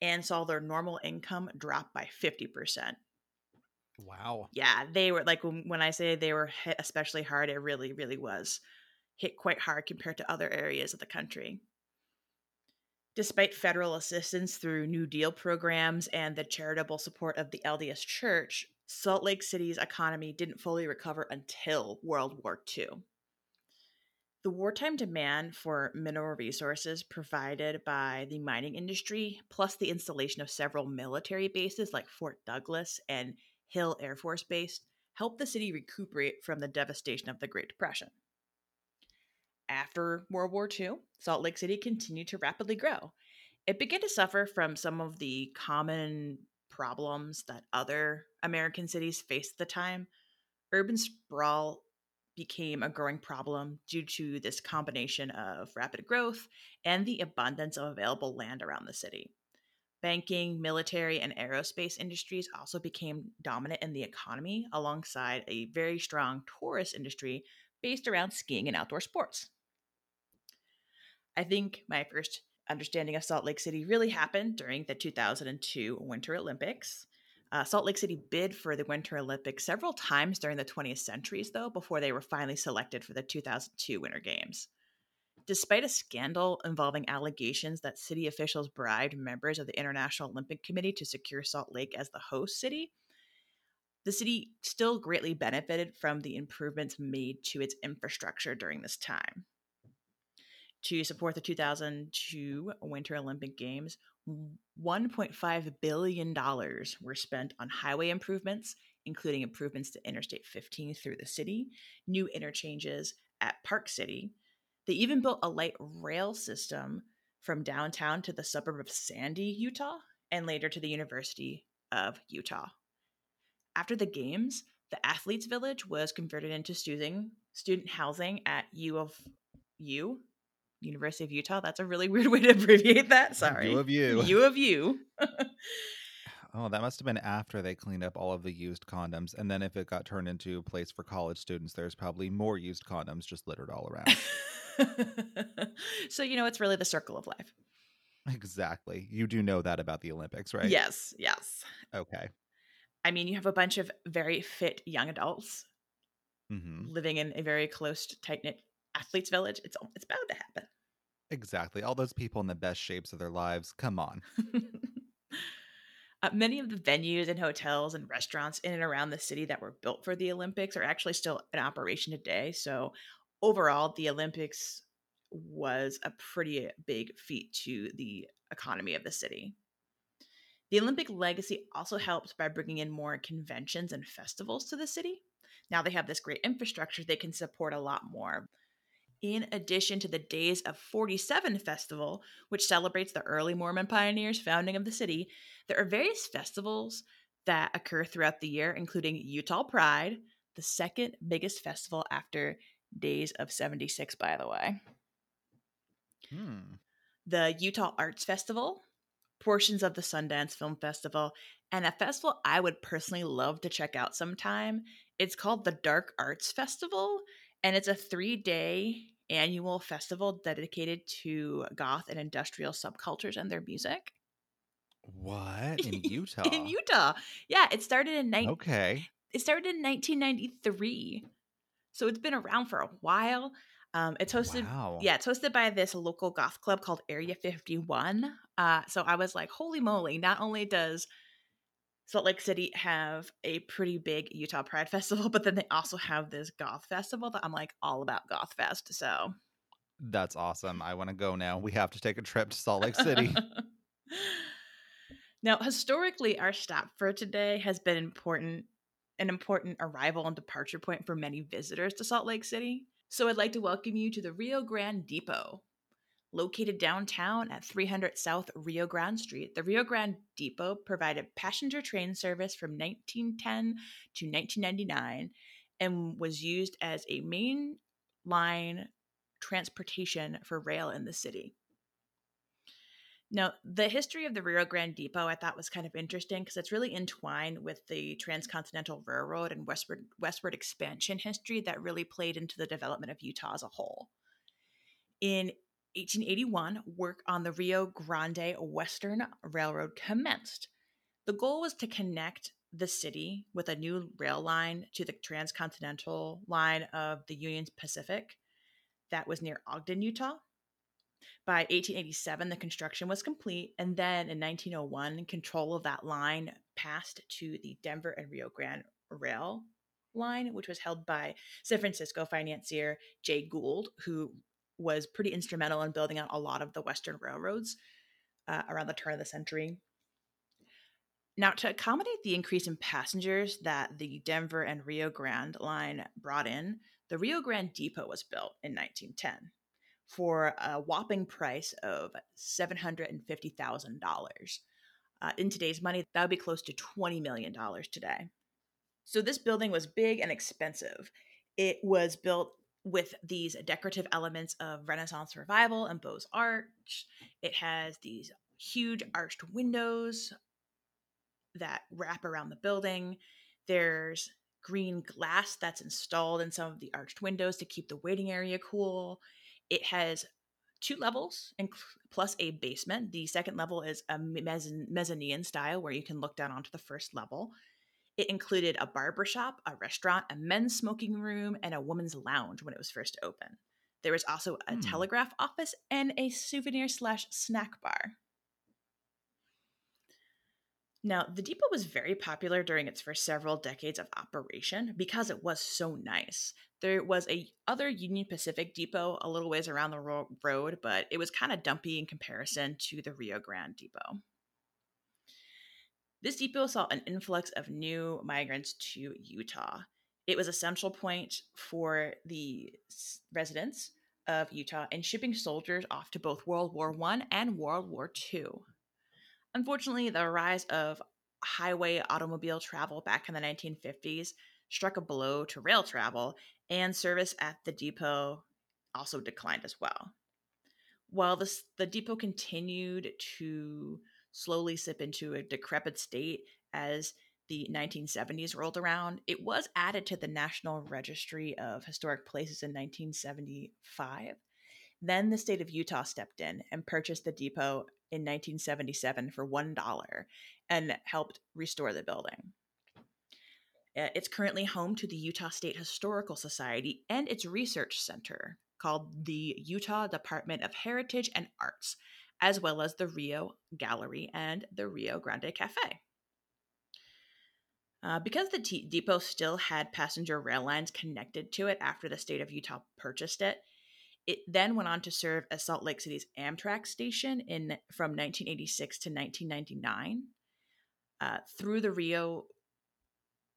and saw their normal income drop by 50%. Wow. Yeah, they were like when I say they were hit especially hard, it really, really was hit quite hard compared to other areas of the country. Despite federal assistance through New Deal programs and the charitable support of the LDS Church, Salt Lake City's economy didn't fully recover until World War II. The wartime demand for mineral resources provided by the mining industry, plus the installation of several military bases like Fort Douglas and Hill Air Force Base, helped the city recuperate from the devastation of the Great Depression. After World War II, Salt Lake City continued to rapidly grow. It began to suffer from some of the common problems that other American cities faced at the time. Urban sprawl became a growing problem due to this combination of rapid growth and the abundance of available land around the city. Banking, military, and aerospace industries also became dominant in the economy alongside a very strong tourist industry based around skiing and outdoor sports. I think my first understanding of Salt Lake City really happened during the 2002 Winter Olympics. Uh, Salt Lake City bid for the Winter Olympics several times during the 20th centuries, though, before they were finally selected for the 2002 Winter Games. Despite a scandal involving allegations that city officials bribed members of the International Olympic Committee to secure Salt Lake as the host city, the city still greatly benefited from the improvements made to its infrastructure during this time. To support the 2002 Winter Olympic Games, $1.5 billion were spent on highway improvements, including improvements to Interstate 15 through the city, new interchanges at Park City. They even built a light rail system from downtown to the suburb of Sandy, Utah, and later to the University of Utah. After the games, the athletes village was converted into student student housing at U of U University of Utah. That's a really weird way to abbreviate that. Sorry. U of U. U of U. Oh, that must have been after they cleaned up all of the used condoms. And then if it got turned into a place for college students, there's probably more used condoms just littered all around. so, you know, it's really the circle of life. exactly. You do know that about the Olympics, right? Yes, yes. Okay. I mean, you have a bunch of very fit young adults hmm living in a very close, tight knit athletes village. It's it's bound to happen. Exactly. All those people in the best shapes of their lives. Come on. Uh, many of the venues and hotels and restaurants in and around the city that were built for the Olympics are actually still in operation today. So, overall, the Olympics was a pretty big feat to the economy of the city. The Olympic legacy also helped by bringing in more conventions and festivals to the city. Now they have this great infrastructure, they can support a lot more. In addition to the Days of 47 festival, which celebrates the early Mormon pioneers' founding of the city, there are various festivals that occur throughout the year, including Utah Pride, the second biggest festival after Days of 76, by the way. Hmm. The Utah Arts Festival, portions of the Sundance Film Festival, and a festival I would personally love to check out sometime. It's called the Dark Arts Festival, and it's a three day annual festival dedicated to goth and industrial subcultures and their music. What? In Utah? in Utah. Yeah, it started in ni- Okay. it started in 1993. So it's been around for a while. Um, it's hosted Wow. yeah, it's hosted by this local goth club called Area 51. Uh, so I was like, holy moly, not only does Salt Lake City have a pretty big Utah Pride Festival, but then they also have this goth festival that I'm like all about goth fest. So That's awesome. I want to go now. We have to take a trip to Salt Lake City. now, historically, our stop for today has been important, an important arrival and departure point for many visitors to Salt Lake City. So I'd like to welcome you to the Rio Grande Depot. Located downtown at 300 South Rio Grande Street, the Rio Grande Depot provided passenger train service from 1910 to 1999 and was used as a main line transportation for rail in the city. Now, the history of the Rio Grande Depot I thought was kind of interesting because it's really entwined with the Transcontinental Railroad and westward westward expansion history that really played into the development of Utah as a whole. In 1881, work on the Rio Grande Western Railroad commenced. The goal was to connect the city with a new rail line to the transcontinental line of the Union Pacific that was near Ogden, Utah. By 1887, the construction was complete, and then in 1901, control of that line passed to the Denver and Rio Grande Rail line, which was held by San Francisco financier Jay Gould, who was pretty instrumental in building out a lot of the Western railroads uh, around the turn of the century. Now, to accommodate the increase in passengers that the Denver and Rio Grande line brought in, the Rio Grande Depot was built in 1910 for a whopping price of $750,000. Uh, in today's money, that would be close to $20 million today. So, this building was big and expensive. It was built with these decorative elements of Renaissance revival and Beaux Arts. It has these huge arched windows that wrap around the building. There's green glass that's installed in some of the arched windows to keep the waiting area cool. It has two levels and plus a basement. The second level is a mezzan- mezzanine style where you can look down onto the first level. It included a barber shop, a restaurant, a men's smoking room, and a woman's lounge when it was first open. There was also a Hmm. telegraph office and a souvenir slash snack bar. Now, the depot was very popular during its first several decades of operation because it was so nice. There was a other Union Pacific depot a little ways around the ro- road, but it was kind of dumpy in comparison to the Rio Grande depot. This depot saw an influx of new migrants to Utah. It was a central point for the residents of Utah in shipping soldiers off to both World War I and World War II. Unfortunately, the rise of highway automobile travel back in the 1950s struck a blow to rail travel, and service at the depot also declined as well. While this, the depot continued to slowly slip into a decrepit state as the 1970s rolled around, it was added to the National Registry of Historic Places in 1975. Then the state of Utah stepped in and purchased the depot in 1977 for $1 and helped restore the building. Uh, it's currently home to the Utah State Historical Society and its research center called the Utah Department of Heritage and Arts, as well as the Rio Gallery and the Rio Grande Cafe. Uh, because the t- depot still had passenger rail lines connected to it after the state of Utah purchased it, it then went on to serve as Salt Lake City's Amtrak station in from 1986 to 1999. Uh, through the Rio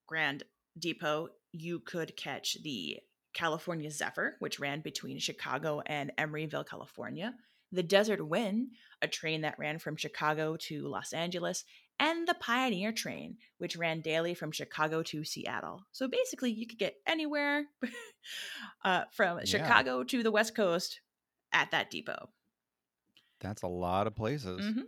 Grande Depot, you could catch the California Zephyr, which ran between Chicago and Emeryville, California, the Desert Wind, a train that ran from Chicago to Los Angeles, and the Pioneer train, which ran daily from Chicago to Seattle. So basically, you could get anywhere uh, from yeah. Chicago to the West Coast at that depot. That's a lot of places. Mm-hmm.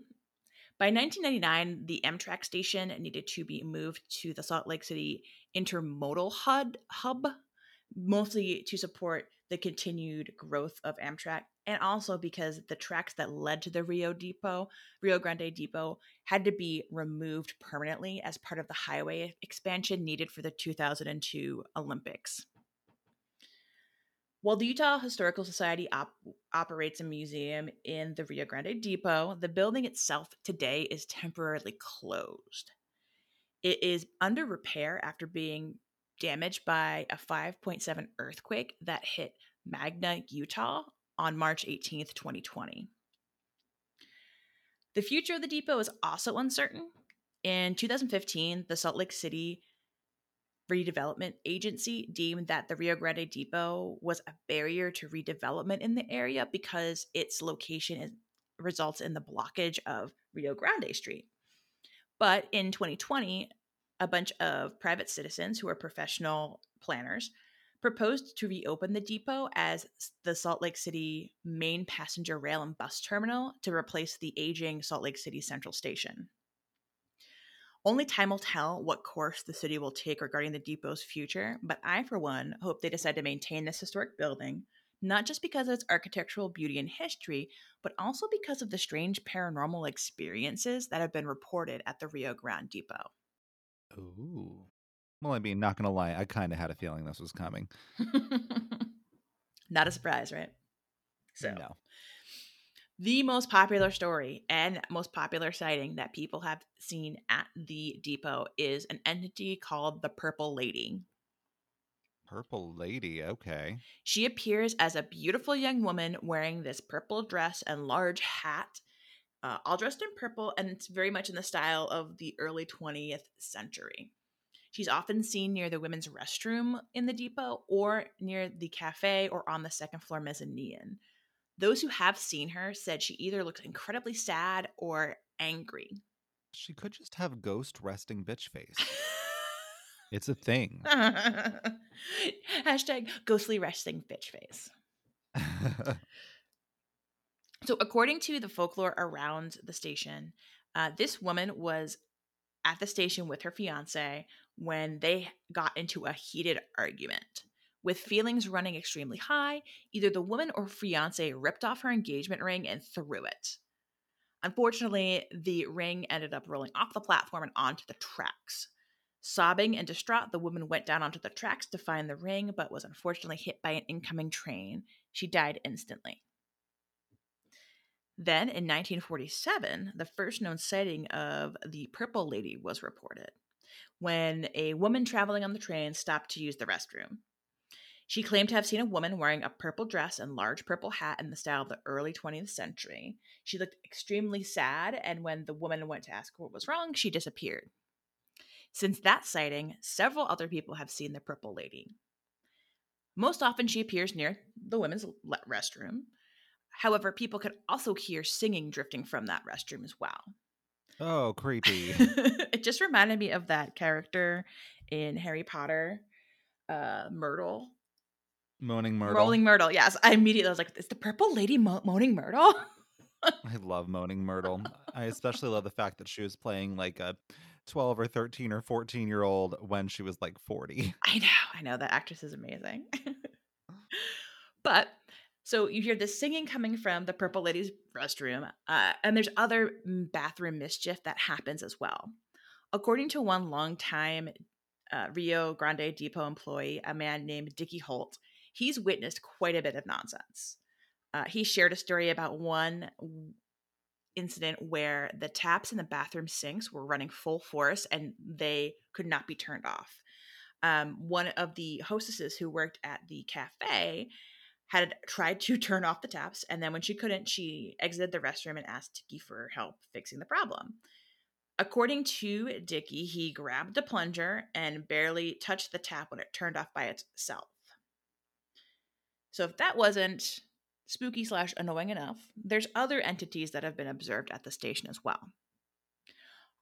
By 1999, the Amtrak station needed to be moved to the Salt Lake City Intermodal HUD Hub, mostly to support the continued growth of Amtrak and also because the tracks that led to the Rio Depot, Rio Grande Depot, had to be removed permanently as part of the highway expansion needed for the 2002 Olympics. While the Utah Historical Society op- operates a museum in the Rio Grande Depot, the building itself today is temporarily closed. It is under repair after being damaged by a 5.7 earthquake that hit Magna, Utah on March 18th, 2020. The future of the depot is also uncertain. In 2015, the Salt Lake City Redevelopment Agency deemed that the Rio Grande Depot was a barrier to redevelopment in the area because its location is, results in the blockage of Rio Grande Street. But in 2020, a bunch of private citizens who are professional planners proposed to reopen the depot as the Salt Lake City main passenger rail and bus terminal to replace the aging Salt Lake City Central Station. Only time will tell what course the city will take regarding the depot's future, but I, for one, hope they decide to maintain this historic building, not just because of its architectural beauty and history, but also because of the strange paranormal experiences that have been reported at the Rio Grande Depot. Ooh. Well, I mean, not gonna lie, I kind of had a feeling this was coming. not a surprise, right? So, no. The most popular story and most popular sighting that people have seen at the depot is an entity called the Purple Lady. Purple Lady, okay. She appears as a beautiful young woman wearing this purple dress and large hat, uh, all dressed in purple, and it's very much in the style of the early 20th century. She's often seen near the women's restroom in the depot or near the cafe or on the second floor mezzanine. Those who have seen her said she either looks incredibly sad or angry. She could just have ghost resting bitch face. it's a thing. Hashtag ghostly resting bitch face. so, according to the folklore around the station, uh, this woman was at the station with her fiance when they got into a heated argument. With feelings running extremely high, either the woman or fiance ripped off her engagement ring and threw it. Unfortunately, the ring ended up rolling off the platform and onto the tracks. Sobbing and distraught, the woman went down onto the tracks to find the ring, but was unfortunately hit by an incoming train. She died instantly. Then, in 1947, the first known sighting of the Purple Lady was reported when a woman traveling on the train stopped to use the restroom. She claimed to have seen a woman wearing a purple dress and large purple hat in the style of the early 20th century. She looked extremely sad, and when the woman went to ask what was wrong, she disappeared. Since that sighting, several other people have seen the Purple Lady. Most often, she appears near the women's restroom. However, people could also hear singing drifting from that restroom as well. Oh, creepy. it just reminded me of that character in Harry Potter, uh, Myrtle. Moaning Myrtle. Rolling Myrtle. Yes, I immediately was like, "Is the Purple Lady Mo- Moaning Myrtle?" I love Moaning Myrtle. I especially love the fact that she was playing like a 12 or 13 or 14 year old when she was like 40. I know, I know that actress is amazing. but so you hear the singing coming from the Purple Lady's restroom, uh, and there's other bathroom mischief that happens as well. According to one longtime uh, Rio Grande Depot employee, a man named Dickie Holt, he's witnessed quite a bit of nonsense. Uh, he shared a story about one incident where the taps in the bathroom sinks were running full force and they could not be turned off. Um, one of the hostesses who worked at the cafe had tried to turn off the taps, and then when she couldn't, she exited the restroom and asked Dickie for help fixing the problem. According to Dickie, he grabbed the plunger and barely touched the tap when it turned off by itself. So if that wasn't spooky slash annoying enough, there's other entities that have been observed at the station as well.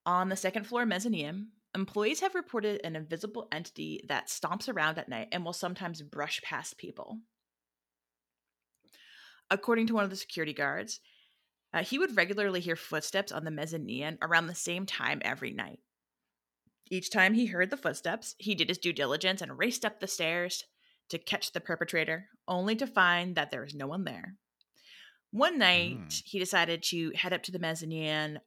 On the second floor mezzanine, employees have reported an invisible entity that stomps around at night and will sometimes brush past people. According to one of the security guards, uh, he would regularly hear footsteps on the mezzanine around the same time every night. Each time he heard the footsteps, he did his due diligence and raced up the stairs to catch the perpetrator, only to find that there was no one there. One night, mm. he decided to head up to the mezzanine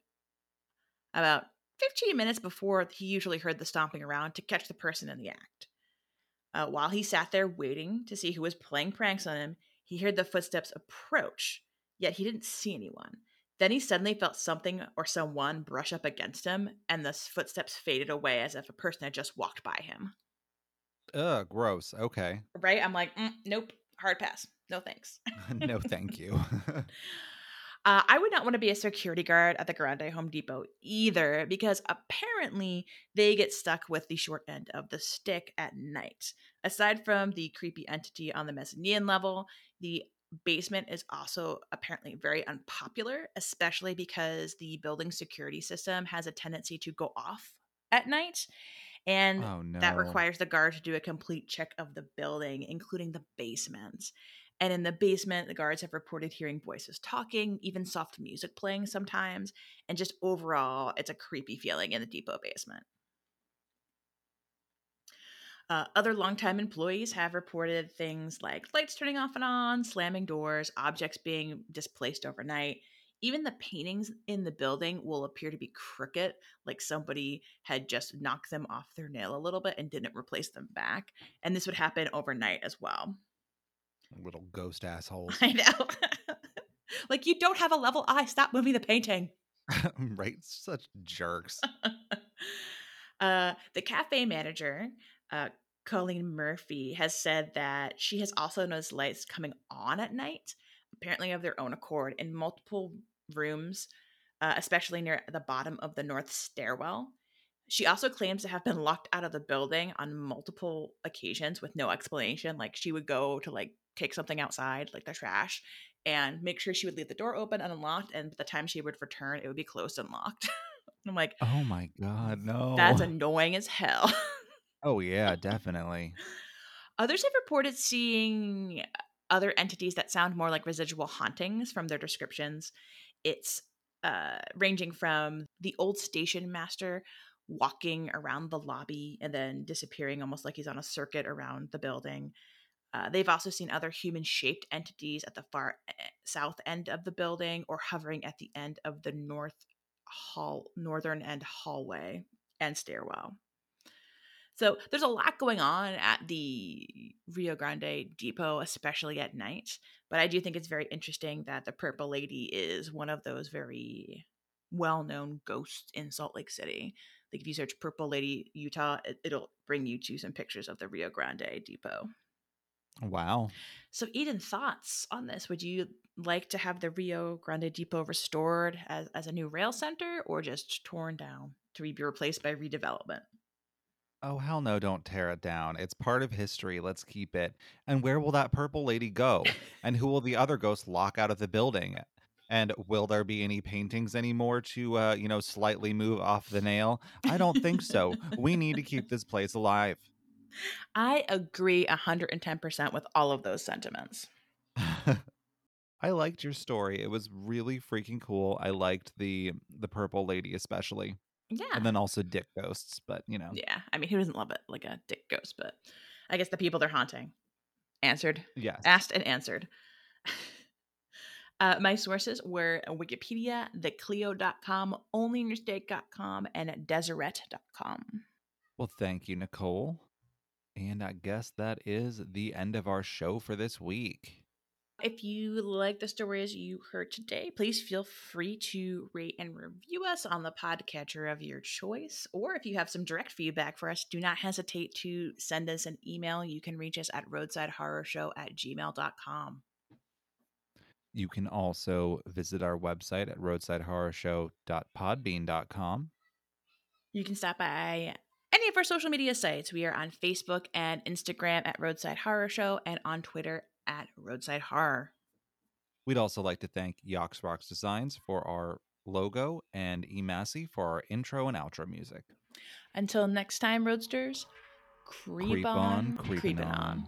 about 15 minutes before he usually heard the stomping around to catch the person in the act. Uh, while he sat there waiting to see who was playing pranks on him, he heard the footsteps approach yet he didn't see anyone. Then he suddenly felt something or someone brush up against him, and the footsteps faded away as if a person had just walked by him. Ugh, gross. Okay. Right? I'm like, mm, nope, hard pass. No thanks. no, thank you. Uh, I would not want to be a security guard at the Grande Home Depot either, because apparently they get stuck with the short end of the stick at night. Aside from the creepy entity on the mezzanine level, the basement is also apparently very unpopular, especially because the building security system has a tendency to go off at night. And oh, no. that requires the guard to do a complete check of the building, including the basement. And in the basement, the guards have reported hearing voices talking, even soft music playing sometimes. And just overall, it's a creepy feeling in the depot basement. Uh, other longtime employees have reported things like lights turning off and on, slamming doors, objects being displaced overnight. Even the paintings in the building will appear to be crooked, like somebody had just knocked them off their nail a little bit and didn't replace them back. And this would happen overnight as well. Little ghost assholes. I know. like, you don't have a level eye. Stop moving the painting. right? Such jerks. uh, the cafe manager uh, Colleen Murphy has said that she has also noticed lights coming on at night, apparently of their own accord, in multiple rooms, uh, especially near the bottom of the north stairwell. She also claims to have been locked out of the building on multiple occasions with no explanation. Like she would go to like take something outside, like the trash, and make sure she would leave the door open and unlocked. And by the time she would return, it would be closed and locked. I'm like, oh my god, no, that's annoying as hell. Oh yeah, definitely. Others have reported seeing other entities that sound more like residual hauntings from their descriptions. It's uh, ranging from the old station master walking around the lobby and then disappearing almost like he's on a circuit around the building. Uh, they've also seen other human shaped entities at the far south end of the building or hovering at the end of the north hall northern end hallway and stairwell. So there's a lot going on at the Rio Grande Depot, especially at night. But I do think it's very interesting that the Purple Lady is one of those very well known ghosts in Salt Lake City. Like if you search Purple Lady Utah, it, will bring you to some pictures of the Rio Grande Depot. Wow. So, Eden, thoughts on this? Would you like to have the Rio Grande Depot restored as, as a new rail center or just torn down to be replaced by redevelopment? Oh, hell no, don't tear it down. It's part of history. Let's keep it. And where will that purple lady go? And who will the other ghosts lock out of the building? And will there be any paintings anymore to, uh, you know, slightly move off the nail? I don't think so. we need to keep this place alive. I agree 110% with all of those sentiments. I liked your story. It was really freaking cool. I liked the the purple lady especially. Yeah. And then also dick ghosts, but you know. Yeah. I mean, who doesn't love it like a dick ghost? But I guess the people they're haunting answered, Yes. asked, and answered. Uh, my sources were Wikipedia, theclio.com, onlyinyourstate.com, and Deseret.com. Well, thank you, Nicole. And I guess that is the end of our show for this week. If you like the stories you heard today, please feel free to rate and review us on the podcatcher of your choice. Or if you have some direct feedback for us, do not hesitate to send us an email. You can reach us at roadsidehorrorshow at gmail.com. You can also visit our website at roadsidehorrorshow.podbean.com. You can stop by any of our social media sites. We are on Facebook and Instagram at Roadside Horror Show and on Twitter at Roadside Horror. We'd also like to thank Yox Rocks Designs for our logo and eMassey for our intro and outro music. Until next time, Roadsters, creep, Creep on, on, creeping on. on.